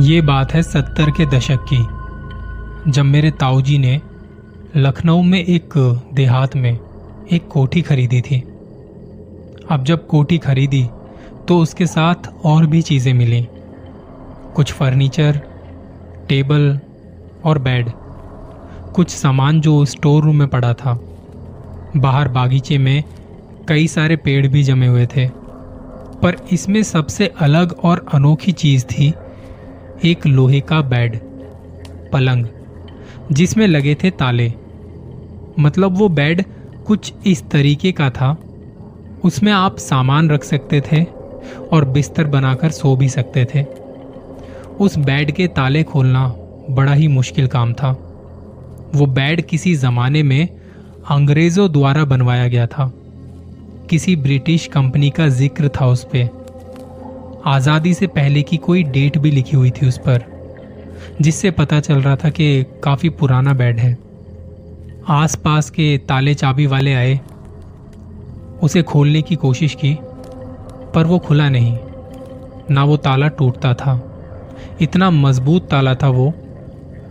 ये बात है सत्तर के दशक की, जब मेरे ताऊजी ने लखनऊ में एक देहात में एक कोठी खरीदी थी। अब जब कोठी खरीदी तो उसके साथ और भी चीज़ें मिली। कुछ फर्नीचर, टेबल और बेड, कुछ सामान जो स्टोर रूम में पड़ा था। बाहर बागीचे में कई सारे पेड़ भी जमे हुए थे। पर इसमें सबसे अलग और अनोखी चीज़ थी एक लोहे का बेड, पलंग, जिसमें लगे थे ताले। मतलब वो बेड कुछ इस तरीके का था, उसमें आप सामान रख सकते थे और बिस्तर बनाकर सो भी सकते थे। उस बेड के ताले खोलना बड़ा ही मुश्किल काम था। वो बेड किसी जमाने में अंग्रेज़ों द्वारा बनवाया गया था। किसी ब्रिटिश कंपनी का ज़िक्र था उस पे। आज़ादी से पहले की कोई डेट भी लिखी हुई थी उस पर, जिससे पता चल रहा था कि काफ़ी पुराना बेड है। आसपास के ताले चाबी वाले आए, उसे खोलने की कोशिश की, पर वो खुला नहीं। ना वो ताला टूटता था, इतना मज़बूत ताला था वो।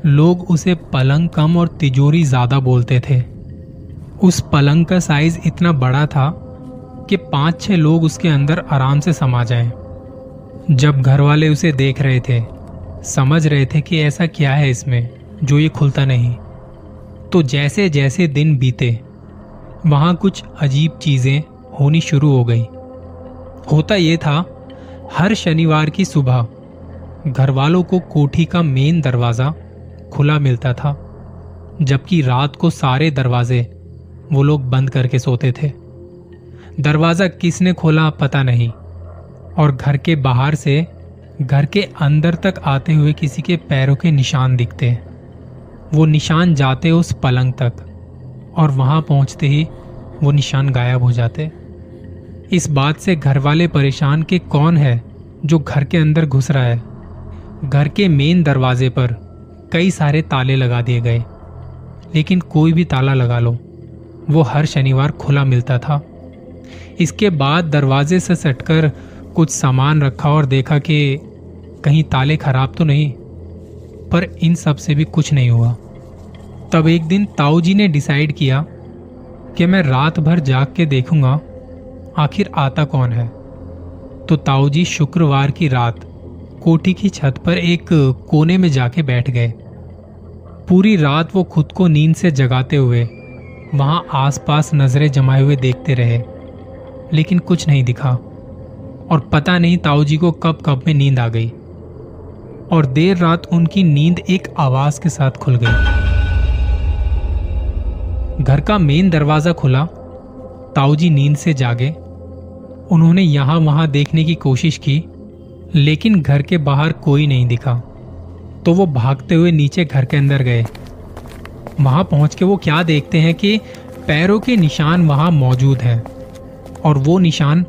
लोग उसे पलंग कम और तिजोरी ज़्यादा बोलते थे। उस पलंग का साइज़ इतना बड़ा था कि पाँच छह लोग उसके अंदर आराम से समा जाएँ। जब घर वाले उसे देख रहे थे, समझ रहे थे कि ऐसा क्या है इसमें, जो ये खुलता नहीं। तो जैसे जैसे दिन बीते, वहाँ कुछ अजीब चीज़ें होनी शुरू हो गई। होता यह था, हर शनिवार की सुबह घर वालों को कोठी का मेन दरवाज़ा खुला मिलता था, जबकि रात को सारे दरवाजे, वो लोग बंद करके सोते थे। दरवाज़ा किसने खोला पता नहीं और घर के बाहर से घर के अंदर तक आते हुए किसी के पैरों के निशान दिखते। वो निशान जाते उस पलंग तक और वहाँ पहुँचते ही वो निशान गायब हो जाते। इस बात से घर वाले परेशान के कौन है जो घर के अंदर घुस रहा है। घर के मेन दरवाजे पर कई सारे ताले लगा दिए गए, लेकिन कोई भी ताला लगा लो, वो हर शनिवार खुला मिलता था। इसके बाद दरवाजे से सटकर कुछ सामान रखा और देखा कि कहीं ताले खराब तो नहीं, पर इन सबसे भी कुछ नहीं हुआ। तब एक दिन ताऊ जी ने डिसाइड किया कि मैं रात भर जाग के देखूँगा, आखिर आता कौन है? तो ताऊ जी शुक्रवार की रात कोठी की छत पर एक कोने में जाके बैठ गए। पूरी रात वो खुद को नींद से जगाते हुए वहाँ आसपास नज़रें जमाए हुए देखते रहे, लेकिन कुछ नहीं दिखा। और पता नहीं ताऊ जी को कब कब में नींद आ गई। और देर रात उनकी नींद एक आवाज़ के साथ खुल गई। घर का मेन दरवाज़ा खुला। ताऊ जी नींद से जागे। उन्होंने यहाँ वहाँ देखने की कोशिश की, लेकिन घर के बाहर कोई नहीं दिखा। तो वो भागते हुए नीचे घर के अंदर गए। वहाँ पहुँच के वो क्या देखते हैं कि पैरों के निशान वहाँ मौजूद हैं। और वो निशान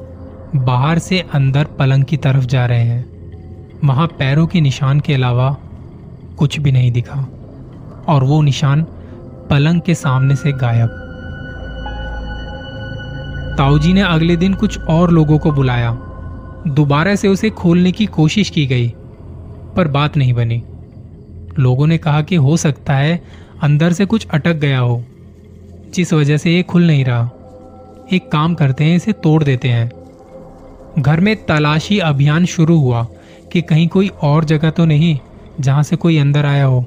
बाहर से अंदर पलंग की तरफ़ जा रहे हैं। वहाँ पैरों के निशान के अलावा कुछ भी नहीं दिखा, और वो निशान पलंग के सामने से गायब। ताऊजी ने अगले दिन कुछ और लोगों को बुलाया। दोबारा से उसे खोलने की कोशिश की गई, पर बात नहीं बनी। लोगों ने कहा कि हो सकता है अंदर से कुछ अटक गया हो, जिस वजह से ये खुल नहीं रहा। एक काम करते हैं, इसे तोड़ देते हैं। घर में तलाशी अभियान शुरू हुआ कि कहीं कोई और जगह तो नहीं जहाँ से कोई अंदर आया हो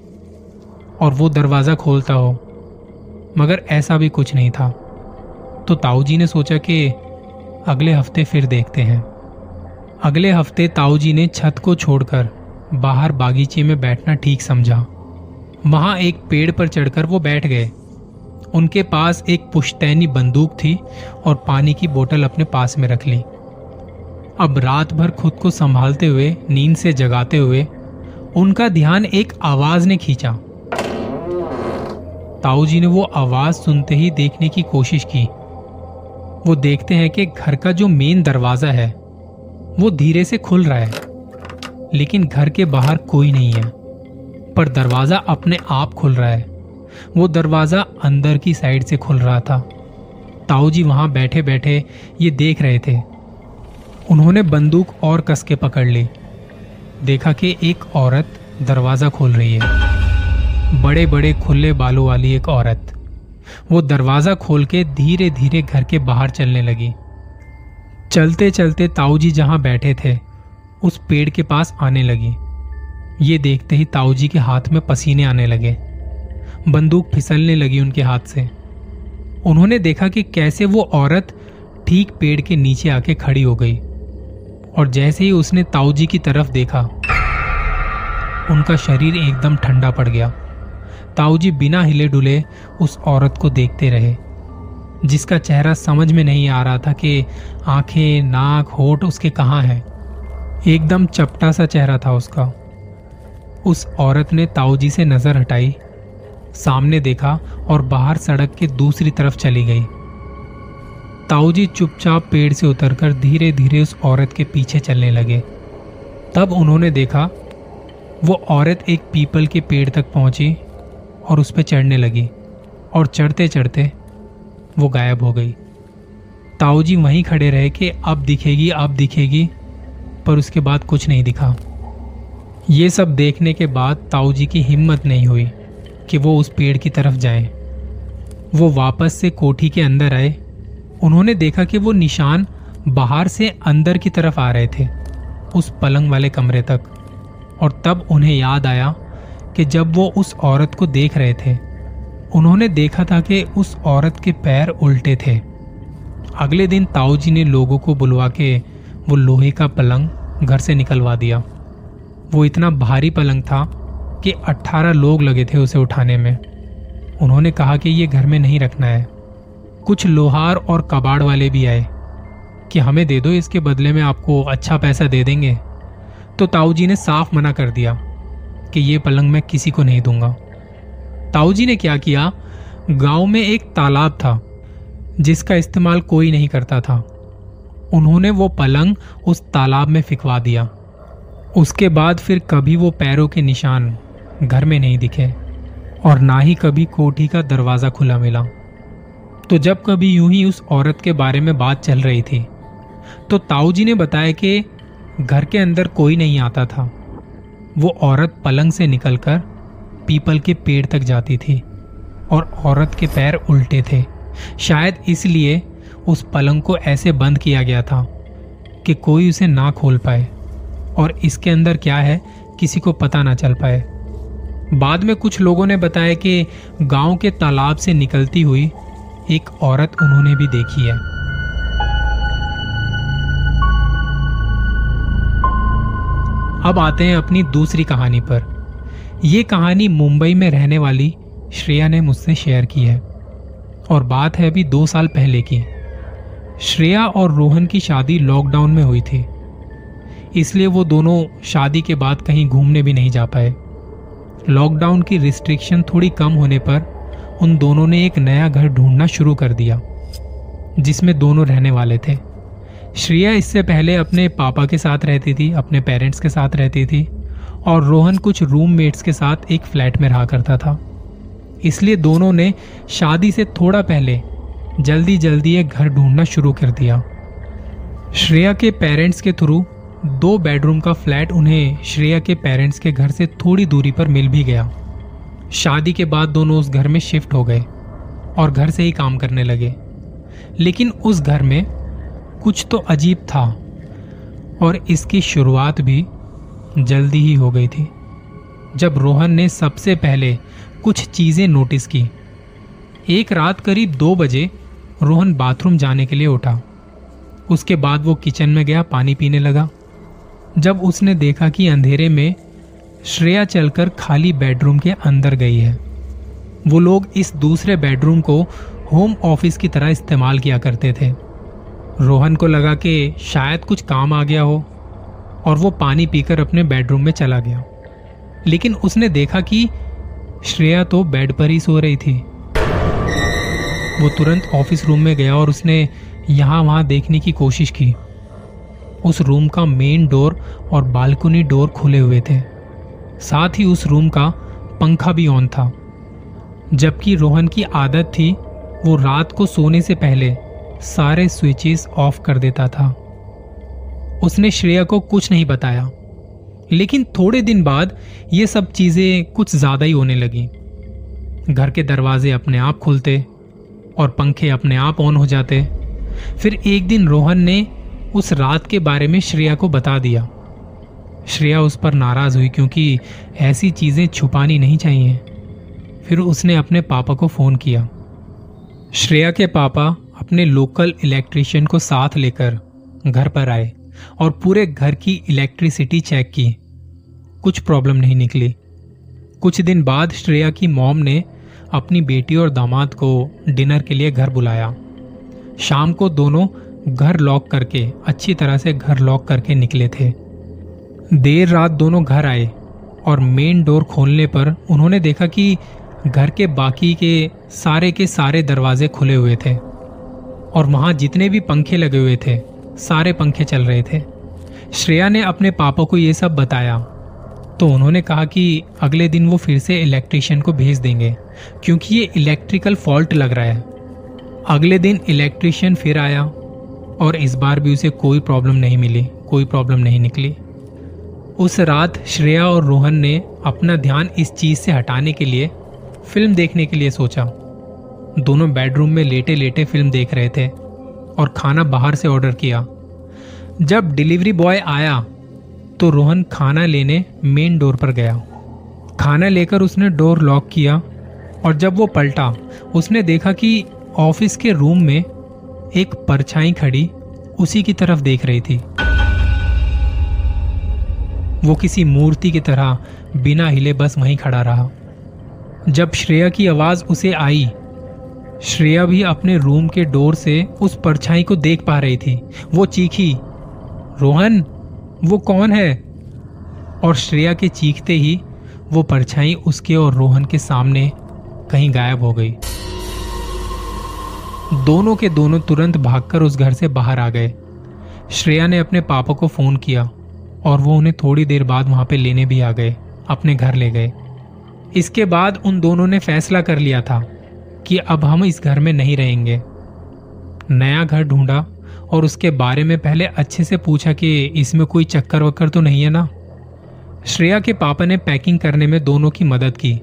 और वो दरवाज़ा खोलता हो। मगर ऐसा भी कुछ नहीं था। तो ताऊ जी ने सोचा कि अगले हफ़्ते फिर देखते हैं। अगले हफ़्ते ताऊ जी ने छत को छोड़कर बाहर बागीचे में बैठना ठीक समझा। वहाँ एक पेड़ पर चढ़कर वो बैठ गए। उनके पास एक पुश्तैनी बंदूक थी और पानी की बोतल अपने पास में रख ली। अब रात भर खुद को संभालते हुए, नींद से जगाते हुए, उनका ध्यान एक आवाज़ ने खींचा। ताऊ जी ने वो आवाज़ सुनते ही देखने की कोशिश की। वो देखते हैं कि घर का जो मेन दरवाज़ा है, वो धीरे से खुल रहा है, लेकिन घर के बाहर कोई नहीं है। पर दरवाज़ा अपने आप खुल रहा है। वो दरवाज़ा अंदर की साइड से खुल रहा था। ताऊ जी वहाँ बैठे बैठे ये देख रहे थे। उन्होंने बंदूक और कस के पकड़ ली। देखा कि एक औरत दरवाज़ा खोल रही है। बड़े बड़े खुले बालों वाली एक औरत। वो दरवाज़ा खोल के धीरे धीरे घर के बाहर चलने लगी। चलते चलते ताऊ जी जहाँ बैठे थे, उस पेड़ के पास आने लगी। ये देखते ही ताऊ जी के हाथ में पसीने आने लगे। बंदूक फिसलने लगी उनके हाथ से। उन्होंने देखा कि कैसे वो औरत ठीक पेड़ के नीचे आके खड़ी हो गई। और जैसे ही उसने ताऊ जी की तरफ़ देखा, उनका शरीर एकदम ठंडा पड़ गया। ताऊ जी बिना हिले डुले उस औरत को देखते रहे, जिसका चेहरा समझ में नहीं आ रहा था कि आँखें, नाक, होठ उसके कहाँ हैं। एकदम चपटा सा चेहरा था उसका। उस औरत ने ताऊ जी से नज़र हटाई, सामने देखा और बाहर सड़क के दूसरी तरफ़ चली गई। ताऊ जी चुपचाप पेड़ से उतरकर धीरे धीरे उस औरत के पीछे चलने लगे। तब उन्होंने देखा, वो औरत एक पीपल के पेड़ तक पहुँची और उस पर चढ़ने लगी और चढ़ते चढ़ते वो गायब हो गई। ताऊ जी वहीं खड़े रहे कि अब दिखेगी अब दिखेगी, पर उसके बाद कुछ नहीं दिखा। ये सब देखने के बाद ताऊ जी की हिम्मत नहीं हुई कि वो उस पेड़ की तरफ़ जाएँ। वो वापस से कोठी के अंदर आए उन्होंने देखा कि वो निशान बाहर से अंदर की तरफ़ आ रहे थे, उस पलंग वाले कमरे तक। और तब उन्हें याद आया कि जब वो उस औरत को देख रहे थे, उन्होंने देखा था कि उस औरत के पैर उल्टे थे। अगले दिन ताऊ जी ने लोगों को बुलवा के वो लोहे का पलंग घर से निकलवा दिया। वो इतना भारी पलंग था कि 18 लोग लगे थे उसे उठाने में। उन्होंने कहा कि ये घर में नहीं रखना है। कुछ लोहार और कबाड़ वाले भी आए कि हमें दे दो, इसके बदले में आपको अच्छा पैसा दे देंगे। तो ताऊ जी ने साफ़ मना कर दिया कि ये पलंग मैं किसी को नहीं दूँगा। ताऊ जी ने क्या किया? गाँव में एक तालाब था, जिसका इस्तेमाल कोई नहीं करता था। उन्होंने वो पलंग उस तालाब में फिकवा दिया। उसके बाद फिर कभी वो पैरों के निशान घर में नहीं दिखे और ना ही कभी कोठी का दरवाज़ा खुला मिला। तो जब कभी यूँ ही उस औरत के बारे में बात चल रही थी तो ताऊ जी ने बताया कि घर के अंदर कोई नहीं आता था। वो औरत पलंग से निकलकर पीपल के पेड़ तक जाती थी और औरत के पैर उल्टे थे। शायद इसलिए उस पलंग को ऐसे बंद किया गया था कि कोई उसे ना खोल पाए और इसके अंदर क्या है किसी को पता ना चल पाए। बाद में कुछ लोगों ने बताया कि गाँव के तालाब से निकलती हुई एक औरत उन्होंने भी देखी है। अब आते हैं अपनी दूसरी कहानी पर। यह कहानी मुंबई में रहने वाली श्रेया ने मुझसे शेयर की है, और बात है अभी दो साल पहले की। श्रेया और रोहन की शादी लॉकडाउन में हुई थी, इसलिए वो दोनों शादी के बाद कहीं घूमने भी नहीं जा पाए। लॉकडाउन की रिस्ट्रिक्शन थोड़ी कम होने पर उन दोनों ने एक नया घर ढूंढना शुरू कर दिया, जिसमें दोनों रहने वाले थे। श्रेया इससे पहले अपने पापा के साथ रहती थी, अपने पेरेंट्स के साथ रहती थी, और रोहन कुछ रूममेट्स के साथ एक फ्लैट में रहा करता था। इसलिए दोनों ने शादी से थोड़ा पहले जल्दी जल्दी एक घर ढूंढना शुरू कर दिया। श्रेया के पेरेंट्स के थ्रू दो बेडरूम का फ्लैट उन्हें श्रेया के पेरेंट्स के घर से थोड़ी दूरी पर मिल भी गया। शादी के बाद दोनों उस घर में शिफ्ट हो गए और घर से ही काम करने लगे। लेकिन उस घर में कुछ तो अजीब था और इसकी शुरुआत भी जल्दी ही हो गई थी। जब रोहन ने सबसे पहले कुछ चीज़ें नोटिस की, एक रात करीब दो बजे रोहन बाथरूम जाने के लिए उठा। उसके बाद वो किचन में गया, पानी पीने लगा। जब उसने देखा कि अंधेरे में श्रेया चलकर खाली बेडरूम के अंदर गई है। वो लोग इस दूसरे बेडरूम को होम ऑफ़िस की तरह इस्तेमाल किया करते थे। रोहन को लगा कि शायद कुछ काम आ गया हो और वो पानी पीकर अपने बेडरूम में चला गया। लेकिन उसने देखा कि श्रेया तो बेड पर ही सो रही थी। वो तुरंत ऑफ़िस रूम में गया और उसने यहाँ वहाँ देखने की कोशिश की। उस रूम का मेन डोर और बालकनी डोर खुले हुए थे। साथ ही उस रूम का पंखा भी ऑन था। जबकि रोहन की आदत थी, वो रात को सोने से पहले सारे स्विचेस ऑफ़ कर देता था। उसने श्रेया को कुछ नहीं बताया। लेकिन थोड़े दिन बाद ये सब चीज़ें कुछ ज़्यादा ही होने लगी। घर के दरवाजे अपने आप खुलते और पंखे अपने आप ऑन हो जाते। फिर एक दिन रोहन ने उस रात के बारे में श्रेया को बता दिया। श्रेया उस पर नाराज़ हुई क्योंकि ऐसी चीज़ें छुपानी नहीं चाहिए। फिर उसने अपने पापा को फ़ोन किया। श्रेया के पापा अपने लोकल इलेक्ट्रिशियन को साथ लेकर घर पर आए और पूरे घर की इलेक्ट्रिसिटी चेक की। कुछ प्रॉब्लम नहीं निकली। कुछ दिन बाद श्रेया की मॉम ने अपनी बेटी और दामाद को डिनर के लिए घर बुलाया। शाम को दोनों घर लॉक करके, अच्छी तरह से घर लॉक करके निकले थे। देर रात दोनों घर आए और मेन डोर खोलने पर उन्होंने देखा कि घर के बाकी के सारे के सारे दरवाजे खुले हुए थे और वहाँ जितने भी पंखे लगे हुए थे, सारे पंखे चल रहे थे। श्रेया ने अपने पापा को ये सब बताया। तो उन्होंने कहा कि अगले दिन वो फिर से इलेक्ट्रिशियन को भेज देंगे, क्योंकि ये इलेक्ट्रिकल फॉल्ट लग रहा है। अगले दिन इलेक्ट्रिशियन फिर आया और इस बार भी उसे कोई प्रॉब्लम नहीं मिली, कोई प्रॉब्लम नहीं निकली। उस रात श्रेया और रोहन ने अपना ध्यान इस चीज़ से हटाने के लिए फ़िल्म देखने के लिए सोचा। दोनों बेडरूम में लेटे लेटे फ़िल्म देख रहे थे और खाना बाहर से ऑर्डर किया। जब डिलीवरी बॉय आया तो रोहन खाना लेने मेन डोर पर गया। खाना लेकर उसने डोर लॉक किया और जब वो पलटा, उसने देखा कि ऑफ़िस के रूम में एक परछाई खड़ी उसी की तरफ़ देख रही थी। वो किसी मूर्ति की तरह बिना हिले बस वहीं खड़ा रहा। जब श्रेया की आवाज़ उसे आई, श्रेया भी अपने रूम के डोर से उस परछाई को देख पा रही थी। वो चीखी, रोहन, वो कौन है? और श्रेया के चीखते ही वो परछाई उसके और रोहन के सामने कहीं गायब हो गई। दोनों के दोनों तुरंत भागकर उस घर से बाहर आ गए। श्रेया ने अपने पापा को फ़ोन किया। और वो उन्हें थोड़ी देर बाद वहाँ पे लेने भी आ गए, अपने घर ले गए। इसके बाद उन दोनों ने फैसला कर लिया था कि अब हम इस घर में नहीं रहेंगे। नया घर ढूंढा और उसके बारे में पहले अच्छे से पूछा कि इसमें कोई चक्कर वक्कर तो नहीं है ना? श्रेया के पापा ने पैकिंग करने में दोनों की मदद की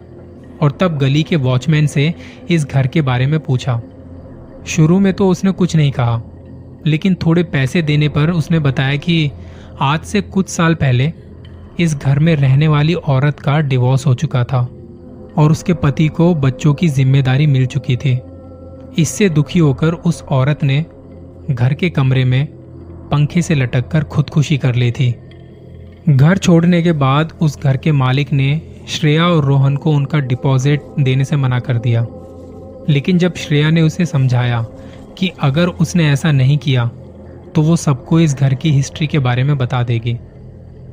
और तब गली के वॉचमैन से इस घर के बारे में पूछा। शुरू में तो उसने कुछ नहीं कहा, लेकिन थोड़े पैसे देने पर उसने बताया कि आज से कुछ साल पहले इस घर में रहने वाली औरत का डिवोर्स हो चुका था और उसके पति को बच्चों की ज़िम्मेदारी मिल चुकी थी। इससे दुखी होकर उस औरत ने घर के कमरे में पंखे से लटक कर खुदकुशी कर ली थी। घर छोड़ने के बाद उस घर के मालिक ने श्रेया और रोहन को उनका डिपॉजिट देने से मना कर दिया। लेकिन जब श्रेया ने उसे समझाया कि अगर उसने ऐसा नहीं किया तो वो सबको इस घर की हिस्ट्री के बारे में बता देगी।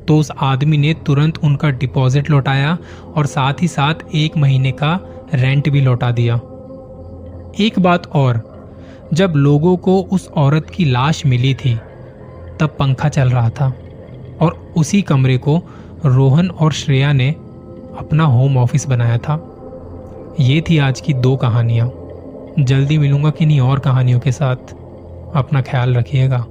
तो उस आदमी ने तुरंत उनका डिपॉजिट लौटाया और साथ ही साथ एक महीने का रेंट भी लौटा दिया। एक बात और, जब लोगों को उस औरत की लाश मिली थी, तब पंखा चल रहा था और उसी कमरे को रोहन और श्रेया ने अपना होम ऑफ़िस बनाया था। ये थी आज की दो कहानियाँ। जल्दी मिलूँगा किन्हीं और कहानियों के साथ। अपना ख्याल रखिएगा।